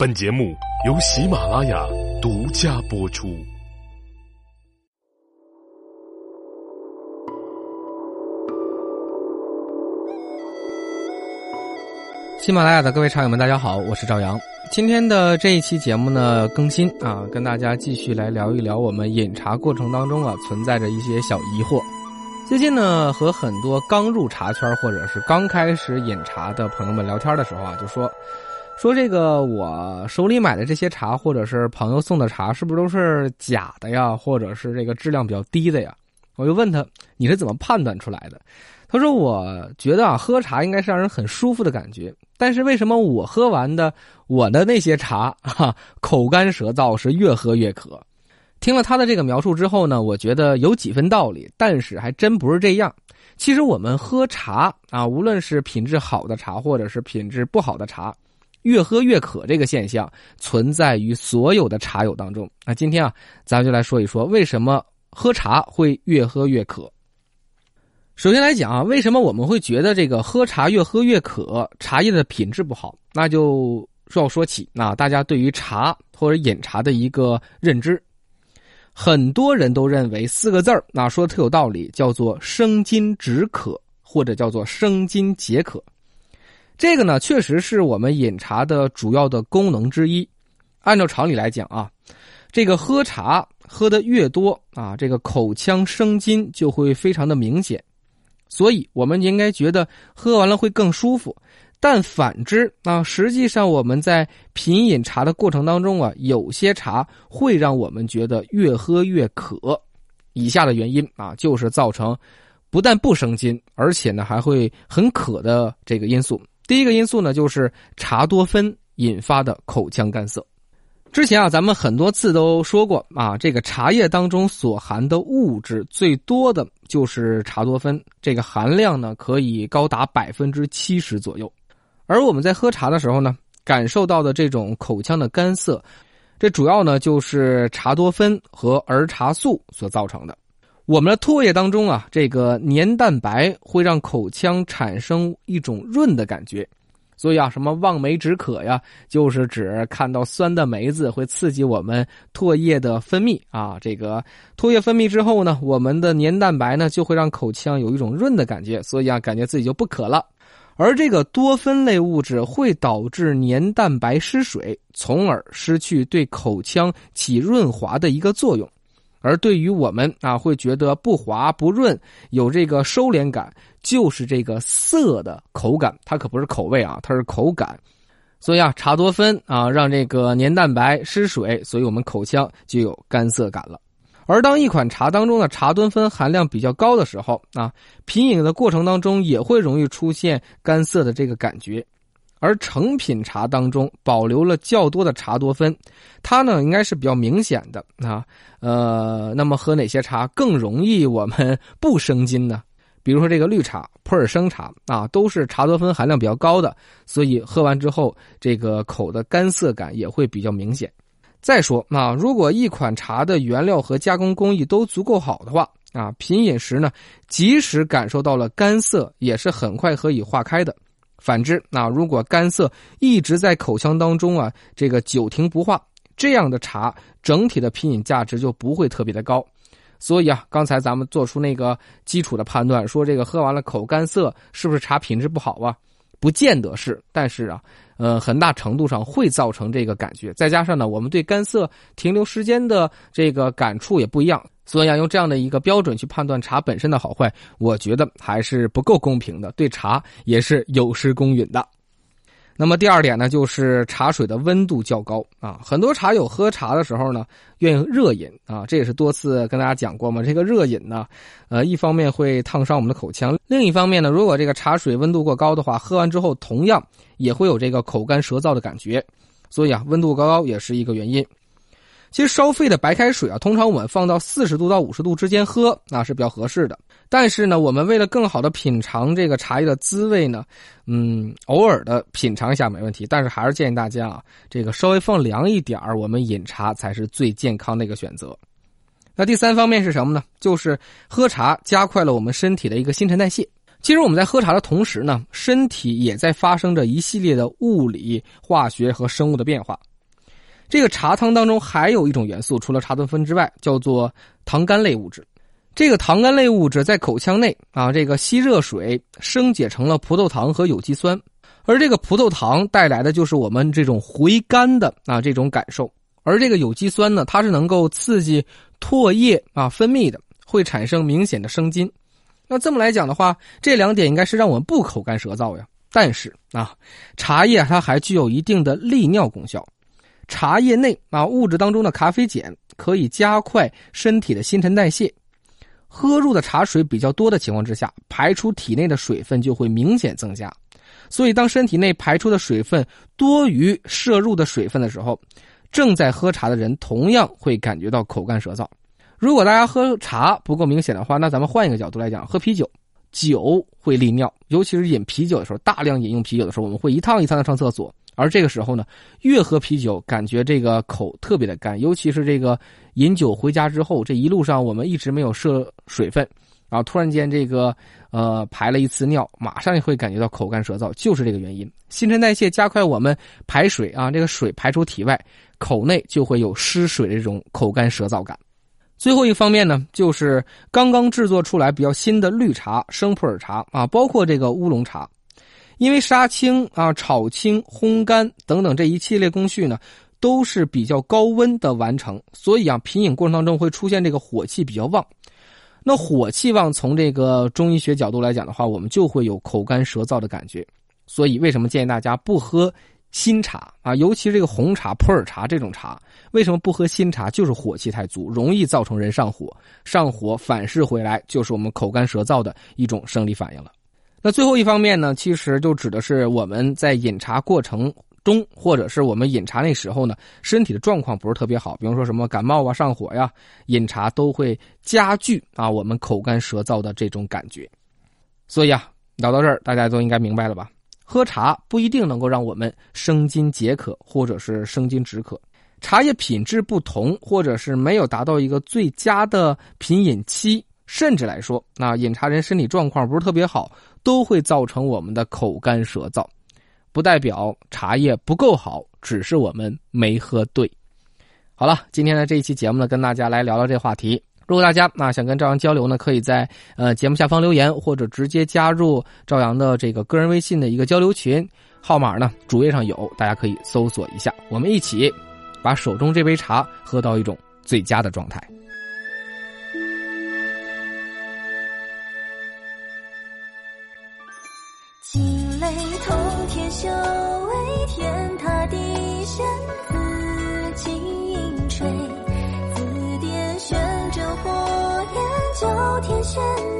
本节目由喜马拉雅独家播出。喜马拉雅的各位茶友们，大家好，我是赵阳。今天的这一期节目呢，更新啊，跟大家继续来聊一聊我们饮茶过程当中啊存在着一些小疑惑。最近呢，和很多刚入茶圈或者是刚开始饮茶的朋友们聊天的时候啊，就说说这个我手里买的这些茶，或者是朋友送的茶，是不是都是假的呀？或者是这个质量比较低的呀？我就问他，你是怎么判断出来的？他说：“我觉得啊，喝茶应该是让人很舒服的感觉。但是为什么我喝完的我的那些茶哈，口干舌燥，是越喝越渴？”听了他的这个描述之后呢，我觉得有几分道理，但是还真不是这样。其实我们喝茶啊，无论是品质好的茶，或者是品质不好的茶，越喝越渴这个现象存在于所有的茶友当中。那今天啊，咱们就来说一说为什么喝茶会越喝越渴。首先来讲啊，为什么我们会觉得这个喝茶越喝越渴，茶叶的品质不好？那就要说起那大家对于茶或者饮茶的一个认知，很多人都认为四个字儿，那说的特有道理，叫做生津止渴，或者叫做生津解渴。这个呢，确实是我们饮茶的主要的功能之一。按照常理来讲啊，这个喝茶喝的越多啊，这个口腔生津就会非常的明显。所以，我们应该觉得喝完了会更舒服，但反之啊，实际上我们在品饮茶的过程当中啊，有些茶会让我们觉得越喝越渴。以下的原因啊，就是造成不但不生津，而且呢还会很渴的这个因素。第一个因素呢，就是茶多酚引发的口腔干涩。之前啊，咱们很多次都说过啊，这个茶叶当中所含的物质最多的就是茶多酚，这个含量呢可以高达百分之七十左右。而我们在喝茶的时候呢，感受到的这种口腔的干涩，这主要呢就是茶多酚和儿茶素所造成的。我们的唾液当中啊，这个黏蛋白会让口腔产生一种润的感觉。所以啊，什么望梅止渴呀，就是指看到酸的梅子会刺激我们唾液的分泌啊。这个唾液分泌之后呢，我们的黏蛋白呢就会让口腔有一种润的感觉，所以啊，感觉自己就不渴了。而这个多酚类物质会导致黏蛋白失水，从而失去对口腔起润滑的一个作用。而对于我们啊，会觉得不滑不润，有这个收敛感，就是这个涩的口感，它可不是口味啊，它是口感。所以啊，茶多酚啊，让这个黏蛋白失水，所以我们口腔就有干涩感了。而当一款茶当中的茶多酚含量比较高的时候啊，品饮的过程当中也会容易出现干涩的这个感觉。而成品茶当中保留了较多的茶多酚，它呢应该是比较明显的啊。呃，那么喝哪些茶更容易我们不生津呢？比如说这个绿茶、普洱生茶啊，都是茶多酚含量比较高的，所以喝完之后这个口的干涩感也会比较明显。再说啊，如果一款茶的原料和加工工艺都足够好的话啊，品饮时呢，即使感受到了干涩，也是很快可以化开的。反之，那如果干涩一直在口腔当中啊，这个久停不化，这样的茶整体的品饮价值就不会特别的高。所以啊，刚才咱们做出那个基础的判断，说这个喝完了口干涩，是不是茶品质不好啊？不见得是，但是啊，呃，很大程度上会造成这个感觉。再加上呢，我们对干涩停留时间的这个感触也不一样。所以啊，用这样的一个标准去判断茶本身的好坏，我觉得还是不够公平的，对茶也是有失公允的。那么第二点呢，就是茶水的温度较高啊，很多茶友喝茶的时候呢，愿意热饮啊，这也是多次跟大家讲过嘛。这个热饮呢，呃，一方面会烫伤我们的口腔，另一方面呢，如果这个茶水温度过高的话，喝完之后同样也会有这个口干舌燥的感觉。所以啊，温度高高也是一个原因。其实烧沸的白开水啊，通常我们放到四十度到五十度之间喝，那是比较合适的。但是呢，我们为了更好的品尝这个茶叶的滋味呢，嗯，偶尔的品尝一下没问题。但是还是建议大家啊，这个稍微放凉一点我们饮茶才是最健康的一个选择。那第三方面是什么呢？就是喝茶加快了我们身体的一个新陈代谢。其实我们在喝茶的同时呢，身体也在发生着一系列的物理、化学和生物的变化。这个茶汤当中还有一种元素，除了茶多酚之外，叫做糖苷类物质。这个糖苷类物质在口腔内啊，这个吸热水升解成了葡萄糖和有机酸，而这个葡萄糖带来的就是我们这种回甘的啊这种感受，而这个有机酸呢，它是能够刺激唾液啊分泌的，会产生明显的生津。那这么来讲的话，这两点应该是让我们不口干舌燥呀。但是啊，茶叶它还具有一定的利尿功效，茶叶内啊物质当中的咖啡碱可以加快身体的新陈代谢。喝入的茶水比较多的情况之下，排出体内的水分就会明显增加。所以，当身体内排出的水分多于摄入的水分的时候，正在喝茶的人同样会感觉到口干舌燥。如果大家喝茶不够明显的话，那咱们换一个角度来讲，喝啤酒，酒会利尿，尤其是饮啤酒的时候，大量饮用啤酒的时候，我们会一趟一趟的上厕所。而这个时候呢，越喝啤酒，感觉这个口特别的干，尤其是这个饮酒回家之后，这一路上我们一直没有摄水分，然后突然间这个呃排了一次尿，马上就会感觉到口干舌燥，就是这个原因。新陈代谢加快，我们排水啊，这个水排出体外，口内就会有失水的这种口干舌燥感。最后一方面呢，就是刚刚制作出来比较新的绿茶、生普洱茶啊，包括这个乌龙茶。因为杀青啊、炒青、烘干等等这一系列工序呢，都是比较高温的完成，所以啊，品饮过程当中会出现这个火气比较旺。那火气旺，从这个中医学角度来讲的话，我们就会有口干舌燥的感觉。所以为什么建议大家不喝新茶啊？尤其这个红茶、普洱茶这种茶，为什么不喝新茶？就是火气太足，容易造成人上火，上火反噬回来，就是我们口干舌燥的一种生理反应了。那最后一方面呢，其实就指的是我们在饮茶过程中，或者是我们饮茶那时候呢，身体的状况不是特别好，比方说什么感冒啊、上火呀，饮茶都会加剧啊我们口干舌燥的这种感觉。所以啊，聊到这儿，大家都应该明白了吧？喝茶不一定能够让我们生津解渴，或者是生津止渴。茶叶品质不同，或者是没有达到一个最佳的品饮期。甚至来说，那饮茶人身体状况不是特别好，都会造成我们的口干舌燥，不代表茶叶不够好，只是我们没喝对。好了，今天的这一期节目呢，跟大家来聊聊这话题。如果大家啊想跟赵阳交流呢，可以在呃节目下方留言，或者直接加入赵阳的这个个人微信的一个交流群，号码呢主页上有，大家可以搜索一下。我们一起把手中这杯茶喝到一种最佳的状态。惊雷通天，修为天火焰，九天玄剑惊天边。